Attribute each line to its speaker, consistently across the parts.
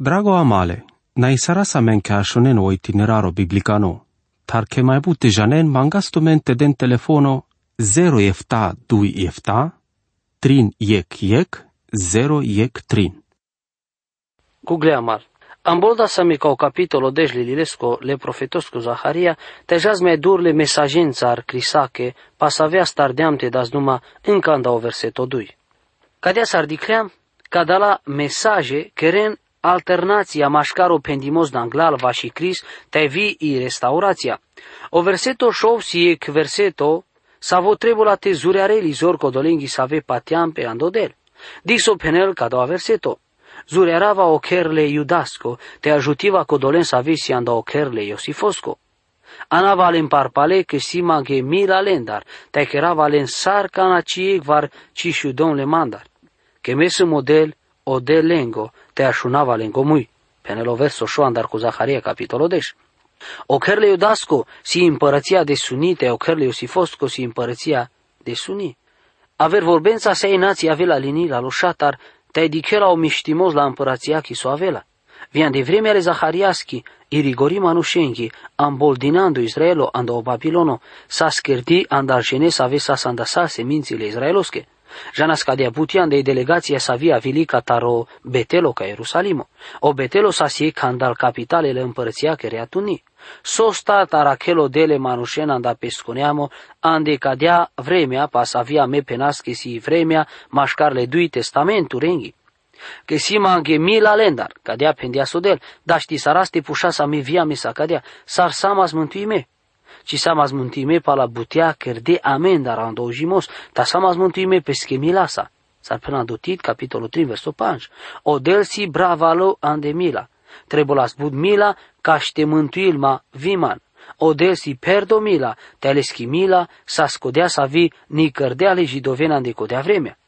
Speaker 1: Drago amale, na isara sa men ke ashonen o itineraro biblicano, tar ke mai bute janen mangasto mente den telefono 0 efta 2 efta, trin yek yek, 0 yek trin.
Speaker 2: Google Amar. Ambolda sami kao capitolo dežli lilesko le profetosko Zaharia, težaz me dur le mesajencar crisake, pas avea stardeamte das numa încanda o verseto dui. Cadea s-ar dicream, cadala mesaje keren alternația mașcaro pendimos danglal va și cris te vi i restaurația. O verseto șov si ec verseto sa vo trebula te zureareli zor codolenghi sa ve patiam pe andodel. Dixo penel ca doua verseto. Zurearava ocherle iudasco, te ajutiva codolen sa visi anda ocherle iosifosco. Anava alen parpale că sima ge mila lendar, te kerava alen sar cana ciec var cișudon le mandar. Che mesu model o de lengo, te așunava lengo mui. Penelo verso șo andar cu Zaharia capitolul 10. Ocherle iudasco si împărăția de sunite, ocherle iosifosco si împărăția de suni. Aver vorbența sei nații avea linii la loșatar, te dichela o miștimos la împărăția chi so avela. Vian de vremea le Zahariaschi, irigori manușenghi, amboldinando Israelo ando o Babilono, sa scherdi andarjene sa avea sa andasa semințile israelosche. Jana scadea butian de delegația sa via vilica taro Betelo ca Ierusalimo. O Betelo sa si candal capitalele împărăția că reatuni. Sosta tarachelo dele manușena da pesconeamo, ande cadea vremea pas avia me penasche si vremea mașcarle dui testamentu rengi. Că si mange mila lendar, cadea pendea sodel, da ști saraste pușa sa me via me sa cadea, sar samas mântui me ci samas muntime pa la butea de amenda randojimos, ta samas muntime pesche milasa. S-ar până dotit, capitolul 3, versul 5. O delsi bravalo andemila. Trebulas bud mila, caște mântuilma viman. O delsi perdo mila, te aleschi mila, sa scodea sa vi ni cărdeale jidovena de codea vremea.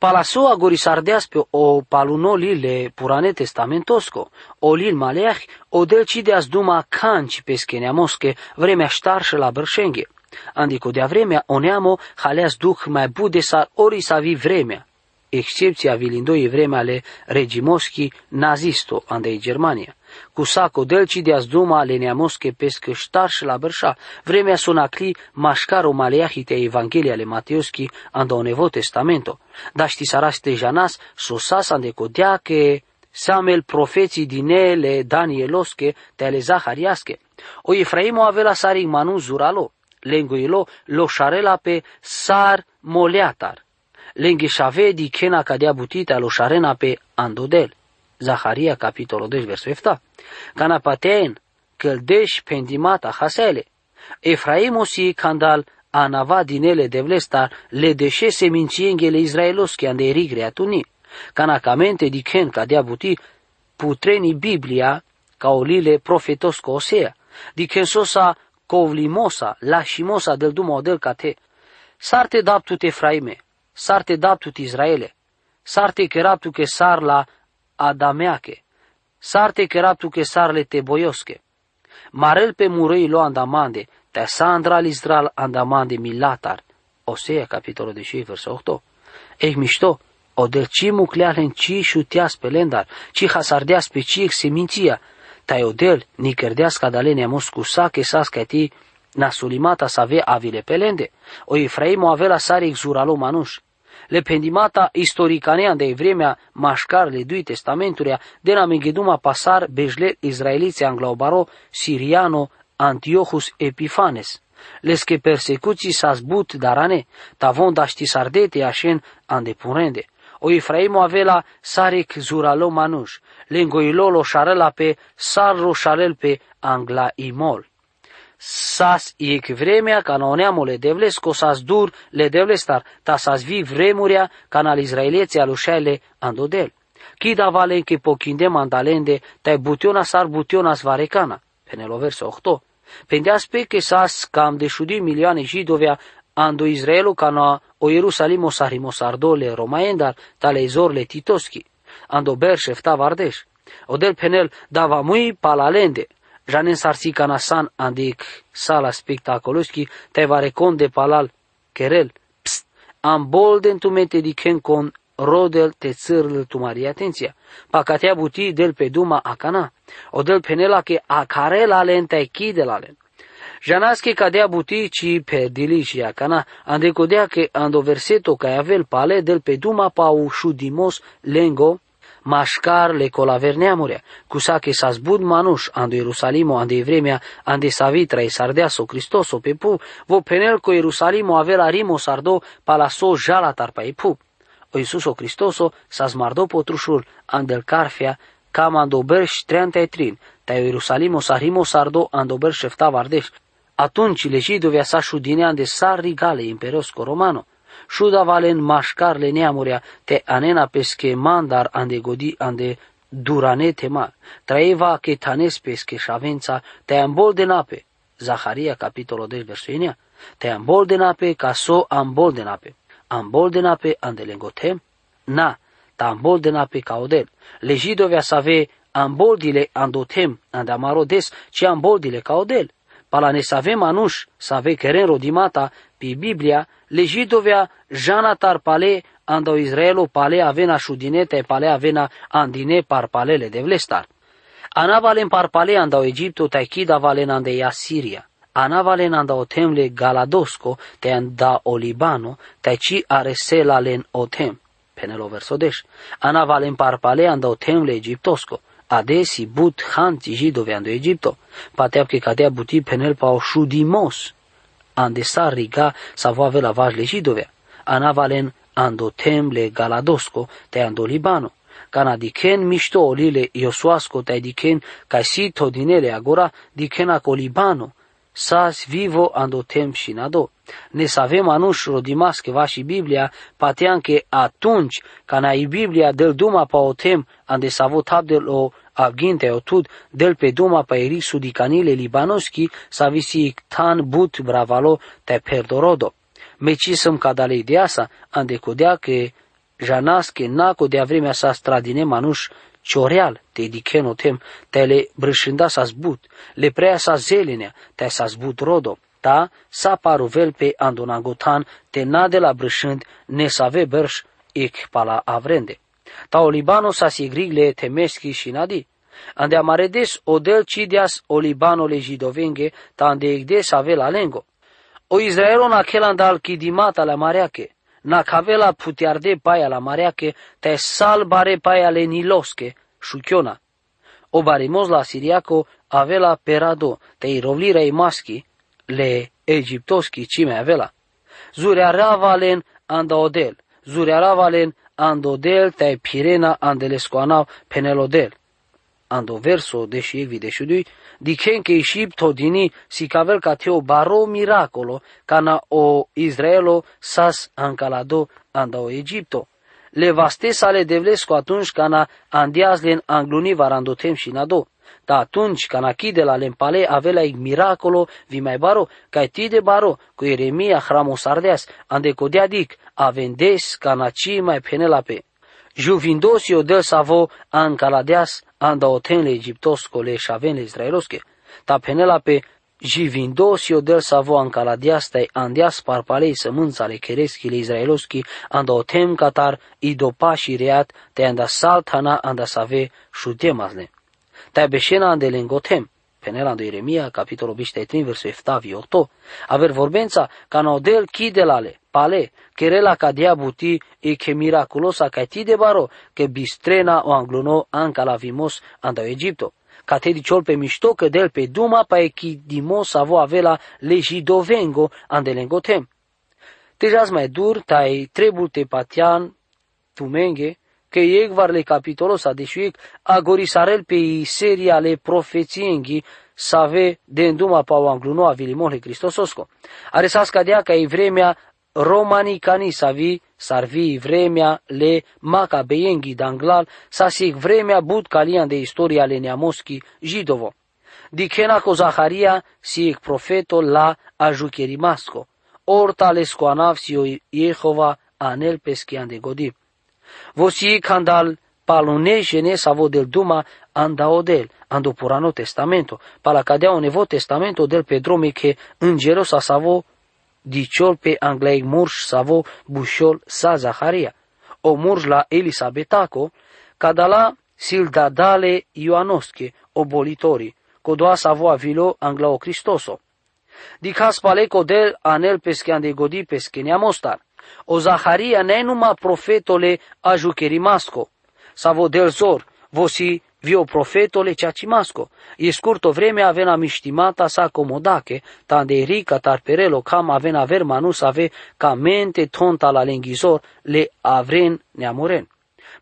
Speaker 2: Palaso agorisardeas pe o palunoli le purane testamentosco, o lil maleach, o delcideas duma canci pe mosche, vremea ștarșă la bărșenghe. Andico de vremea oneamo haleas duh mai bude sa ori sa vi vremea. Excepția vilindoi vremea ale regimoschi nazisto andei Germania cu saco delci de azduma le neamosche pescă ștarș la bărșa, vremea sunacli mașcaro maleahite Evanghelia le Mateoschi ando o nevo testamento, da ști saraste janas sosas ande codea că Samuel profeții din ele Danielosche te ale Zahariasche. O Efraimo avea sari manu zuralo, lenguilo lo șarela pe sar moleatar. Lenghi șave di chena cadea butita lo șarena pe andodel. Zaharia, capitolul 2, versul 7. Canapatein, căldeș pendimata hasele. Efraimosi candal anava dinele de vlestar le deșe semințiengele israelosche ande rigre atuni. Canacamente dichen cadea buti putreni Biblia ca olile profetosco osea. Dichen sosa covlimosa, lașimosa del duma del cate. Sarte daptut Efraime, sarte daptut Israele, sarte keraptu ke sar la adameake, sarte keraptu ke sarle te boioske. Marel pe murei lo andamande, te sandra listral andamande milatar. Osea, capitolul de și versul 8. Ei mișto, o del ci muclealen ci șuteas pe lendar, ci hasardeas pe ci seminția, tai odel ni cărdeas cadalenia moscusa che sasca ti nasulimata să ave avile pelende, o Efraim o avea la sare exuralo manuș, le pendimata istoricanea de vremea mașcarle dui testamenturia de la mengeduma pasar bejle israelițe anglobaro siriano Antiochus Epifanes. Les que persecuții s-a zbut darane, tavon daști sardete așen andepurende. O Efraim avea la sarec zuralo manuș, lengoilo lo șarela pe sar lo șarel pe angla imol sas iec vremea ca neamul le devles co sas dur le devlestar, ta sas vi vremuria ca al izraelețe alușaile andodel. Kida valen che pochinde mandalende, tai butiona sar butiona svarecana. Penelo verso 8. Pende aspe che sas cam de șudi milioane jidovea ando Israelu ca na o Ierusalimo sarimo sardole romaendar tale izorle titoski. Ando ber șefta vardeș. Odel penel dava mui palalende, Janen sarsi canasan andic sala spectacoloski te va reconde palal kerel. Pst, am bolden tu mete di ken con rodel te țârl tu Maria atenția. Pacatea buti del pe duma acana. O del penela che a care la lenta chide la len. Janas che cadea buti ci pe dilici acana, ande codea che ando verseto ca avel pale del pe duma pa u dimos lengo mașcar le colaverneamurea, cu sa che s-a zbud manuș, ando Ierusalimo, ande vremea, ande savitra e sardeaso Cristoso pe pu, vo penel co Ierusalimo avela rimo sardo palaso jala tarpa e pu. O Iisuso Cristoso s-a zmardo potrușul, andel carfia, cam andober și treantea trin, ta Ierusalimo sarimo sardo andober șefta vardeș. Atunci legidovia sa șudinea de sar rigale imperiosco romano, Šuda valen maškar le neamurea te anena pesche mandar ande godi ande durane tema. Traeva che tanes pesche shavența te ambol de nape. Zaharia capitolul 10 versul Te ambol de nape ca so ambol de nape. Ambol de nape ande lengotem? Na, ta ambol de nape ca odel. Legidovea să ave amboldile andotem ande amarodes, ci amboldile ca odel. Pala ne să avem anuș, să ave keren rodimata, pe Biblia, legidovea jana tar pale ando Israelo pale avena shudinete pale avena andine par palele de vlestar. Ana valen par pale ando Egipto taikida valen ande Asiria. Ana valen anda otemle Galadosco te anda o Libano te ci aresela len otem. Penelo versodesh. Ana valen par pale anda otemle Egiptosco. Adesi but hanti jidove ando Egipto. Pateap che cadea buti penel pa o shudimos ande sa riga sa va avea vaj legidovea. Ana valen ando temle galadosco te ando libano. Cana diken mișto olile iosuasco te diken ca si todinele agora diken aco libano. Sas vivo ando tem și nado. Ne să avem anuș rodimas că va și Biblia, patean că atunci, ca na i Biblia del duma pa o tem, ande să avut abdel o avginte otud del pe duma pa eri sudicanile libanoski sa visi tan but bravalo te perdorodo. Mecisăm cadale ideasa, ande codea că janas că na codea vremea sa stradine manuș cioreal te diceno tem, te le brâșânda sa zbut, le prea sa zelenea, te sa zbut rodo, ta sa paruvel pe andonagotan, te na de la brâșând, ne sa ve bărș, ic pala avrende. Ta o libano sa sigrigle temeschi și nadi, ande amaredes odel cidias o libano le jidovenge, ta ande egdes ave la lengo. O Israelo na andal kidimata la mareache, na cavela putiarde paia la mareache, te salbare paia le nilosche, șuchiona. O barimos la siriaco avela perado, te irovlira i maschi, le egiptoschi cime avela. Zurea ravalen anda odel, zurea ravalen andodel te pirena andelescoanau penelodel ando verso deși evidesciudui, dicen che Egipto dini si cavel ca teo baro miracolo, cana o Israelo sas ancalado anda o Egipto. Le vaste sale devlesco atunci cana andiaz len angluni varandotem și nado. Da atunci cana chide la lempale avea miracolo vi mai baro, ca ti de baro, cu Eremia hramos ardeas, ande codea dic, avendes cana ci mai penelape. Juvindosio del savo ancaladeas anda otenle egiptoscole șavenle israelosche. Ta penelape Jivindosio del savo ancaladiastai andias parpalei sămânțale chereschile israeloschi anda otem catar idopa și reat te anda saltana anda save șutemazne. Ta beșena ande lengotem. Penela de Ieremia, capitolul 23, versul 7 8. Aver vorbența ca nodel chidelale, pale, querela ca diabuti e che miraculosa ca ti de baro, che bistrena o angluno anca la vimos anda Egipto. Ca te diciol pe mișto că del pe duma pa e chi dimos avo avela legidovengo ande lengotem. Tejas mai dur, tai trebul te patian, tumenge, că ei le capitolul sa deșuic agorisarel pe seria le profețienghi save de înduma pa angluno a vilimon Cristososco. Are sa scadea ca e vremea romanicani savi, sarvi vremea le macabeienghi danglal, sa sig vremea bud calian de istoria le neamoschi jidovo. Dicena co Zaharia sig profeto la ajucherimasco, orta le scoanavsio Jehova anel peschian de godip. Vosi candal palone jene savo del duma anda odel, ando purano testamento, pala cadea o nevo testamento del pedrome che îngero sa savo diciol pe angleig murș savo bușol sa Zaharia. o murjla Elisabetaco, cadala sildadale Ioanosche, obolitori, codoa savo avilo anglao Cristoso. Di caspale codel anel peschean de godi peschenia mostar. O Zaharia ne numai profetole ajucherimasco, savo del zor, vosi vio profetole ceacimasco. E scurto vreme avena miștimata sa comodache, tande rica tarperelo cam avena aver manus ave ca mente tonta la lenghizor le avren neamuren.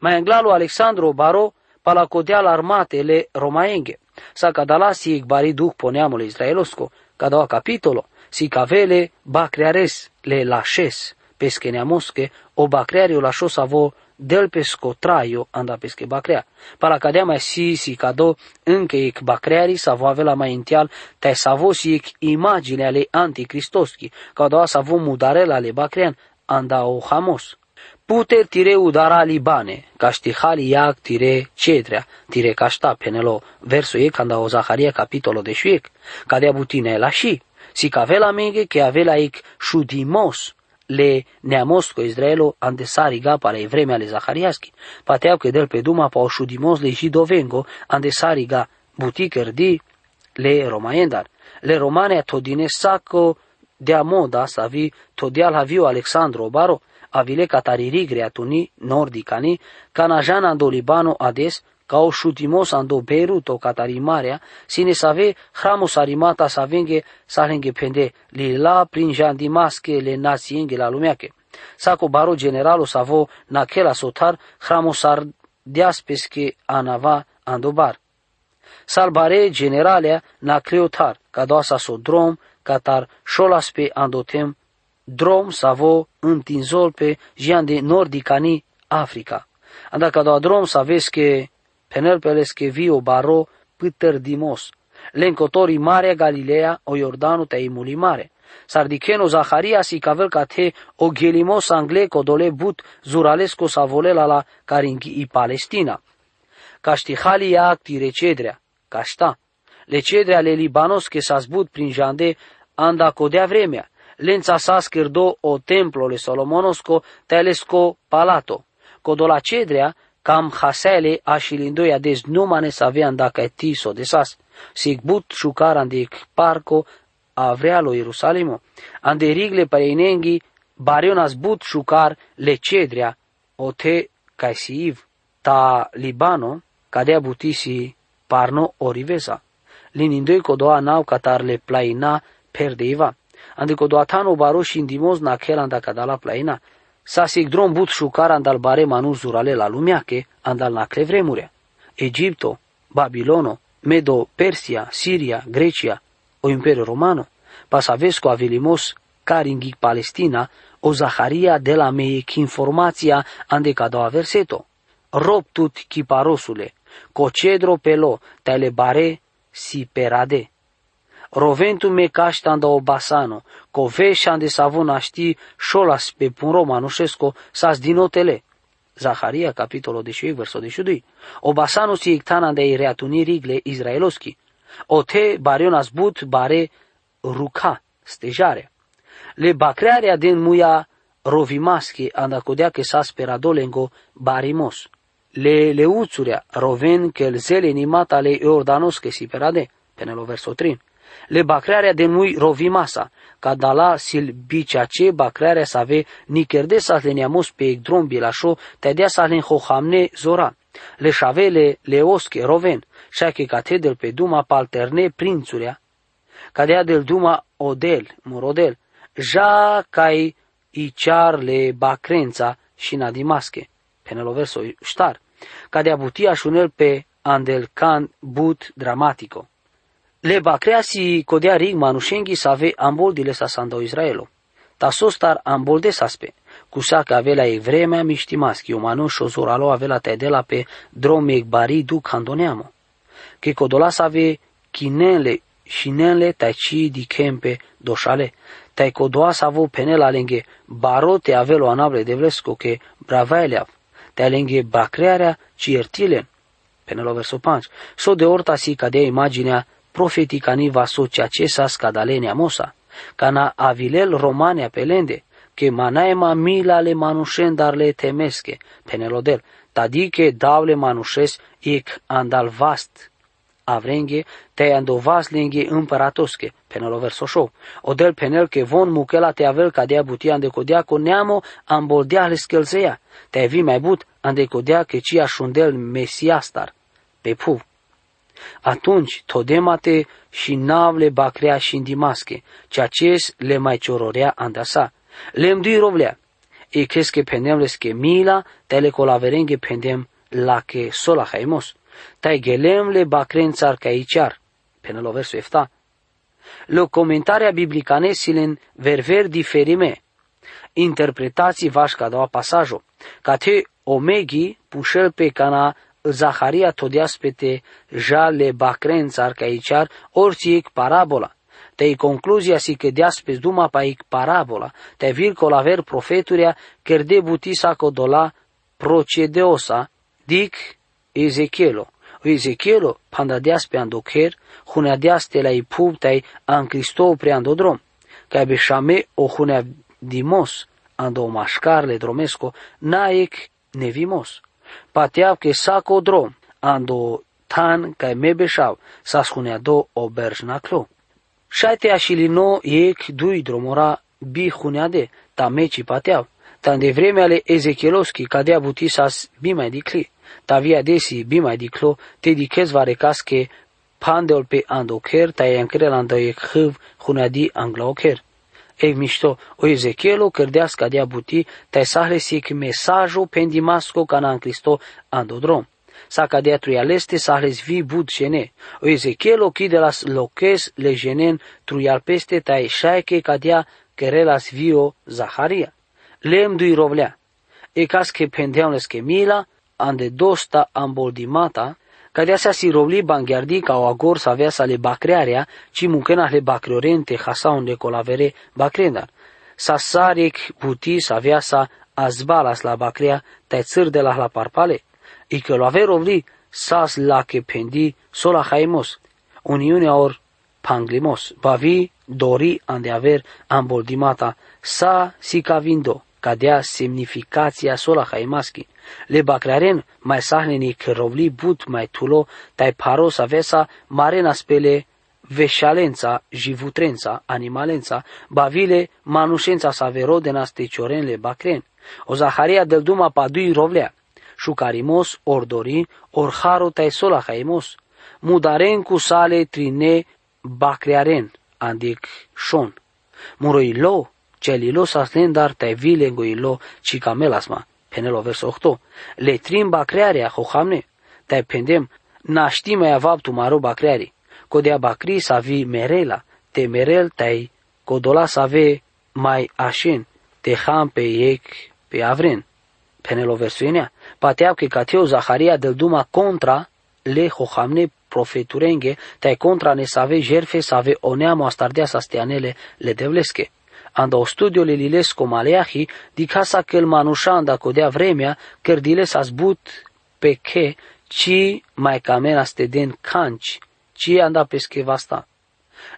Speaker 2: Mai englalo Alexandru Baro palacodeal armatele romaenghe. Sa cadala si bari duc poneamul israelosco, cada capitolo, si cavele bacreares le lașes, pesche neamosche, o bacreario lașos avo del pesco traio anda pesche bacrea. Para cadea mai si si cado încă ec bacreari savo avela mai intial, te savo si ec imagine ale antichristoschi, cado savo mudarela ale bacrean anda o hamos. Puter tire udara libane, caștihali iac tire cedrea, tire cașta penelo, verso e când o Zaharia capitolo de șuiec, cadea butine la și, si cavela menge che avela ec șudimos, le neamosco Israelo andesariga para vremea ale Zahariaschi, pateau că del pe duma pa o șudimos le jidovengo andesariga butiker di le romaendar, le romane todine saco de amoda savi todial haviu Alexandru Baro, avile catariri greatuni nordicani, canajan ando Libano ades, ca o șutimos ando Beirut o catarimarea, sine save hramos arimata savenge salenge pende li la prin jandimasche le nazienge la lumeache. Saco baro generalo savo naquela sotar hramos ar diaspesche anava andobar. Salbare generalea na cleotar, ca doasa sodrom, catar șolas pe andotem drom savo întinzol pe jian de nordicani Africa. Anda ca doa drom să vezi că penel peles că vio baro pâtăr dimos. Lencotori Marea Galilea o Iordanu te imuli mare. Sardicheno Zaharia si cavel ca te o gelimos angle codole but zuralesco sa volela la caringhi i Palestina. Caștihali ia acti recedrea, cașta. Le cedrea le Libanos che s-a zbut prin jande anda codea vremea, lența sa scârdo o templole Solomonosco telesco palato. Codola cedrea, cam hasele așilindoia des numane să avean dacă tiso de sas. Sigbut șucaran de parco avrealo Ierusalimo. Ande rigle pareinenghi barionas but șucar le cedrea o te caisiv ta Libano cadea butisi parno orivesa. Linindoi codoa nau catar le plaina perdeiva andiko do atano baroș shindimoz na khel da kadala plaina. Sa sigdron but shukar andal bare manu zurale la lumea ke andal na vremure. Egipto, Babilono, Medo, Persia, Siria, Grecia, o Imperiu Romano, pasavesco avilimos caringhi Palestina, o Zaharia de la meiec informația ande cadou verseto. Rob tut chiparosule, cocedro pelo, tele bare si perade. Roventu me caștan da obasano, coveșan de savon aști șolas pe pun romanușesco sas dinotele. Zaharia, capitolul de șui, verso de șudui. Obasano si ictana de reatuni rigle izraeloschi. O te barionas but bare ruca, stejare. Le bacrearea din muia rovimaschi andacodea che sa speradolengo barimos. Le leuțurea roven che zele animata le Iordanos che si perade, penelo verso 3 le bacrearea de mui rovimasa, ca dala sil biceace bacrearea să ave nicerde să le neamos pe egdrom bilașo, te dea să le hohamne zora. Le șavele le osche roven, șache catedel pe duma palterne prințurea, cadea del duma odel, morodel, ja cai iciar le bacrența și nadimasche, penelo verso ștar, cadea butia șunel pe andelcan but dramatico. Le crea si codea rig manushengi save amboldile sa sando Israelo. Ta sostar ambolde saspe. Cusa că avea e vremea miștimaschi, o manu și o zoralo avea la pe drome bari du candoneamo. Che codola save chinele și nenle ci di kempe doșale, tai codoa savo penela lenghe barote avelo anable de vlesco che bravaeleav, tai lenghe bacrearea ci iertilen, penelo verso 5, so de orta si cadea imaginea profeticani va socia cesa scadalenia mosa, cana avilel romania pelende, che manaema mila le manushen dar le temeske, penelodel, tadike davle manushes ik andal vast, avrenghe, te andovas lenghe împăratoske, penelo verso show. Odel penel che von mukela te avel cadea butia ande codea co neamo amboldea le schelzeia, te vi mai but ande codea che cia șundel mesiastar, pe puv. Atunci todemate și navle bacrea și indimasche, ceea ce le mai ciororea andasa. Le îmdui rovlea, e che pendem lesche mila, te le colaverenghe pendem la che sola haimos. Tai gelem le bacren țar caiciar, până la versul efta. Lo comentarea biblicane silen verver diferime. Interpretații vașca doua pasajo. Ca te omegi pușel pe cana Zaharia todiaspete ja le bacrenț țar caiciar orțiec parabola. Te concluzia si că deaspes duma paic parabola, te vir colaver profeturia, ker de butisa codola procedeosa, dic Ezechielo. Ezechielo pandadeas pe andokher, huneadeas te la ipub tai an Cristo pre andodrom, ca beshame o hunea dimos ando mașcar le dromesco, naec nevimos. Pateav ke sako drom, ando tan kai mebeshav, sa do o berjnaklo. Șaite așilino ec dui dromora bi huneade, ta meci pateav, ta de vreme ale Ezechieloski cadea butisas bi mai dicli. Ta via desi bima diclo, te diches varecaske pandeol pe andoker, ta iancre la e khv hunadi anglaoker. Ei mișto, o Ezechielo cărdească de buti, te sahle sic mesajo pendimasco cana în Cristo andodrom. Sa cadea truialeste sahles vi bud gene. O Ezechielo chi de las loques le genen truial peste ta șaike cadea querelas vio Zaharia. Lem dui rovlea. E cas que pendeam les que mila, ande dosta amboldimata, Cadea si robli bangiardi ca o agor să avea să le bacrearea, ci muncena le bacreorente hasaun le colavere bacrendar. Sa sarek buti să avea să azbalas la bacrea, tai țăr de la la parpale. I că lo ave robli sas la que pendi sola haimos, uniunea or panglimos, bavi dori ande aver amboldimata, sa si cavindo, cadea semnificația sola haimaschi. Le baclaren mai sahneni rovli but mai tulo tai paros avesa marena spele veșalența, jivutrența, animalența, bavile, manușența saverodena le bacren. O Zaharia del duma padui rovlea, șucarimos, ordori, orharo tai sola haimos, mudaren cu sale trine bacrearen, andic șon. Muroilo, celilo dar tai vilengoilo, cicamelasma penelo verso 8. Le trimba crearea hohamne, tai pendem, naști mai avab tu maro bacreari, codea bacri să vi merela, te merel tai codola să ave mai așen, te ham pe ec pe avren. Penelo versuenea, pateau că cateu Zaharia del duma contra le hohamne profeturenge, tai contra ne să ave jerfe să ave oneamo astardea să steanele le devlesche anda o studio le lilesco maleahi di casa che il manușanda codea vremea, cărdile s-a zbut pe che, ci mai camera steden canci, ci anda pesche vasta.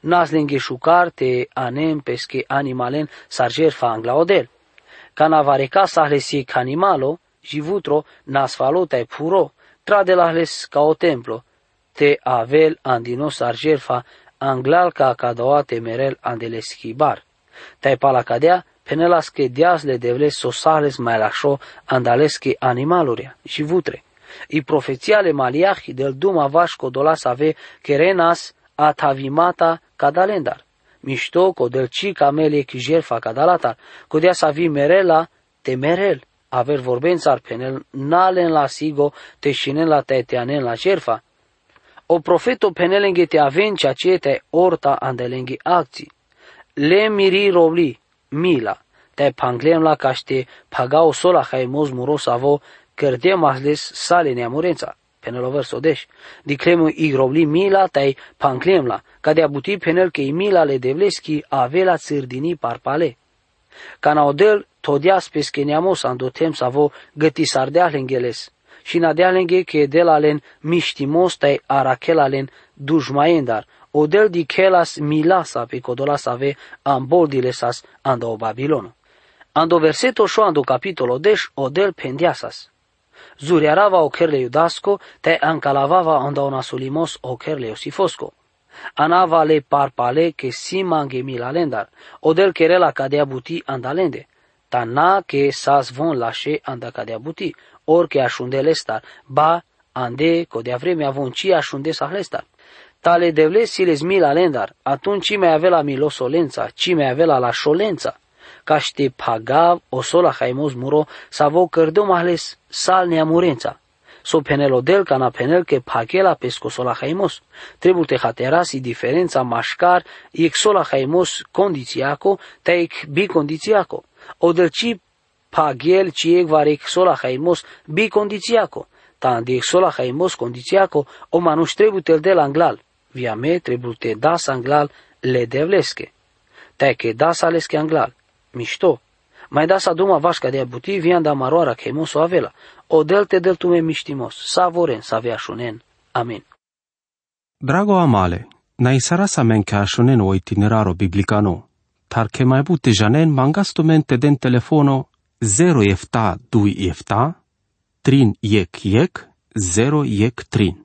Speaker 2: Nas lenghe șucarte anem pesche animalen sarger fa angla odel. Cana vareca sahlesi canimalo, jivutro nas falota e puro, trade la hles ca o templo, te avel andino sarger fa anglal ca cadoate merel andele schibar. Tai palacadea, penelasche diasle devle sosales mai lașo andalesche animaluria și vutre. I profețiale maliahi del duma vașco dolas ave kerenas atavimata cadalendar. Mișto co del ci camele chi jerfa cadalatar, codea să vi merela temerel, aver vorbențar penel nalen la sigo te șinen la teteanen la jerfa. O profeto penelenghe te avencia te orta andelenghe acții le miri robli, mila, te panglem la caște pagau sola haimos muros avo cărde mahles sale neamurența. Penel o verso deș. Diclemu i robli mila tai panglem la, ca de abuti penel că i mila le devleski ave la țirdini parpale. Ca odel todias pesche neamos andotem savo găti sardea lengeles. Și nadea lenge că de la len miștimos tai arachela len dujmaendar, odel di kelas milasa pe kodolas ave amboldile sas anda o Babilono. Ando verseto šo ando capitolo deš odel pendiasas. Zuriarava okerle judasco, te ancalavava anda ona solimos okerle osifosco. Anava le parpale que simange milalendar, odel kerela cadea buti andalende. Ta na que sas von lașe anda cadea buti, or que așundele star, ba ande codea vreme avon ci așunde sahlestar. Tale devle siles milalendar, atunci ci mai avea la milosolența, ci mai avea la șolența caște pagav o sola haimos muro savo cărdu mahles sal neamurența. So penelo del cana penel que pagela pesco sola haimos. Trebuie te haterasi diferența mașcar iec sola haimos condițiaco te iec bi condițiaco. O del ci pagel ci iec varec sola haimos bi condițiaco. Tandi iec sola haimos condițiaco o manuș trebuie tel del anglal. Via me trebuie te das anglal le devlesche. Te que das alesche anglal mișto. Mai da sa duma vașca de abuti, vian da maroara che moso avela. O delte del tume miștimos, savoren sa avea șunen. Amin.
Speaker 1: Drago amale, na isara sa men ca șunen o itineraro biblicano, tar che mai bute janen mangastumente den telefono 0 efta 2 efta, trin yek yek, 0 yek trin.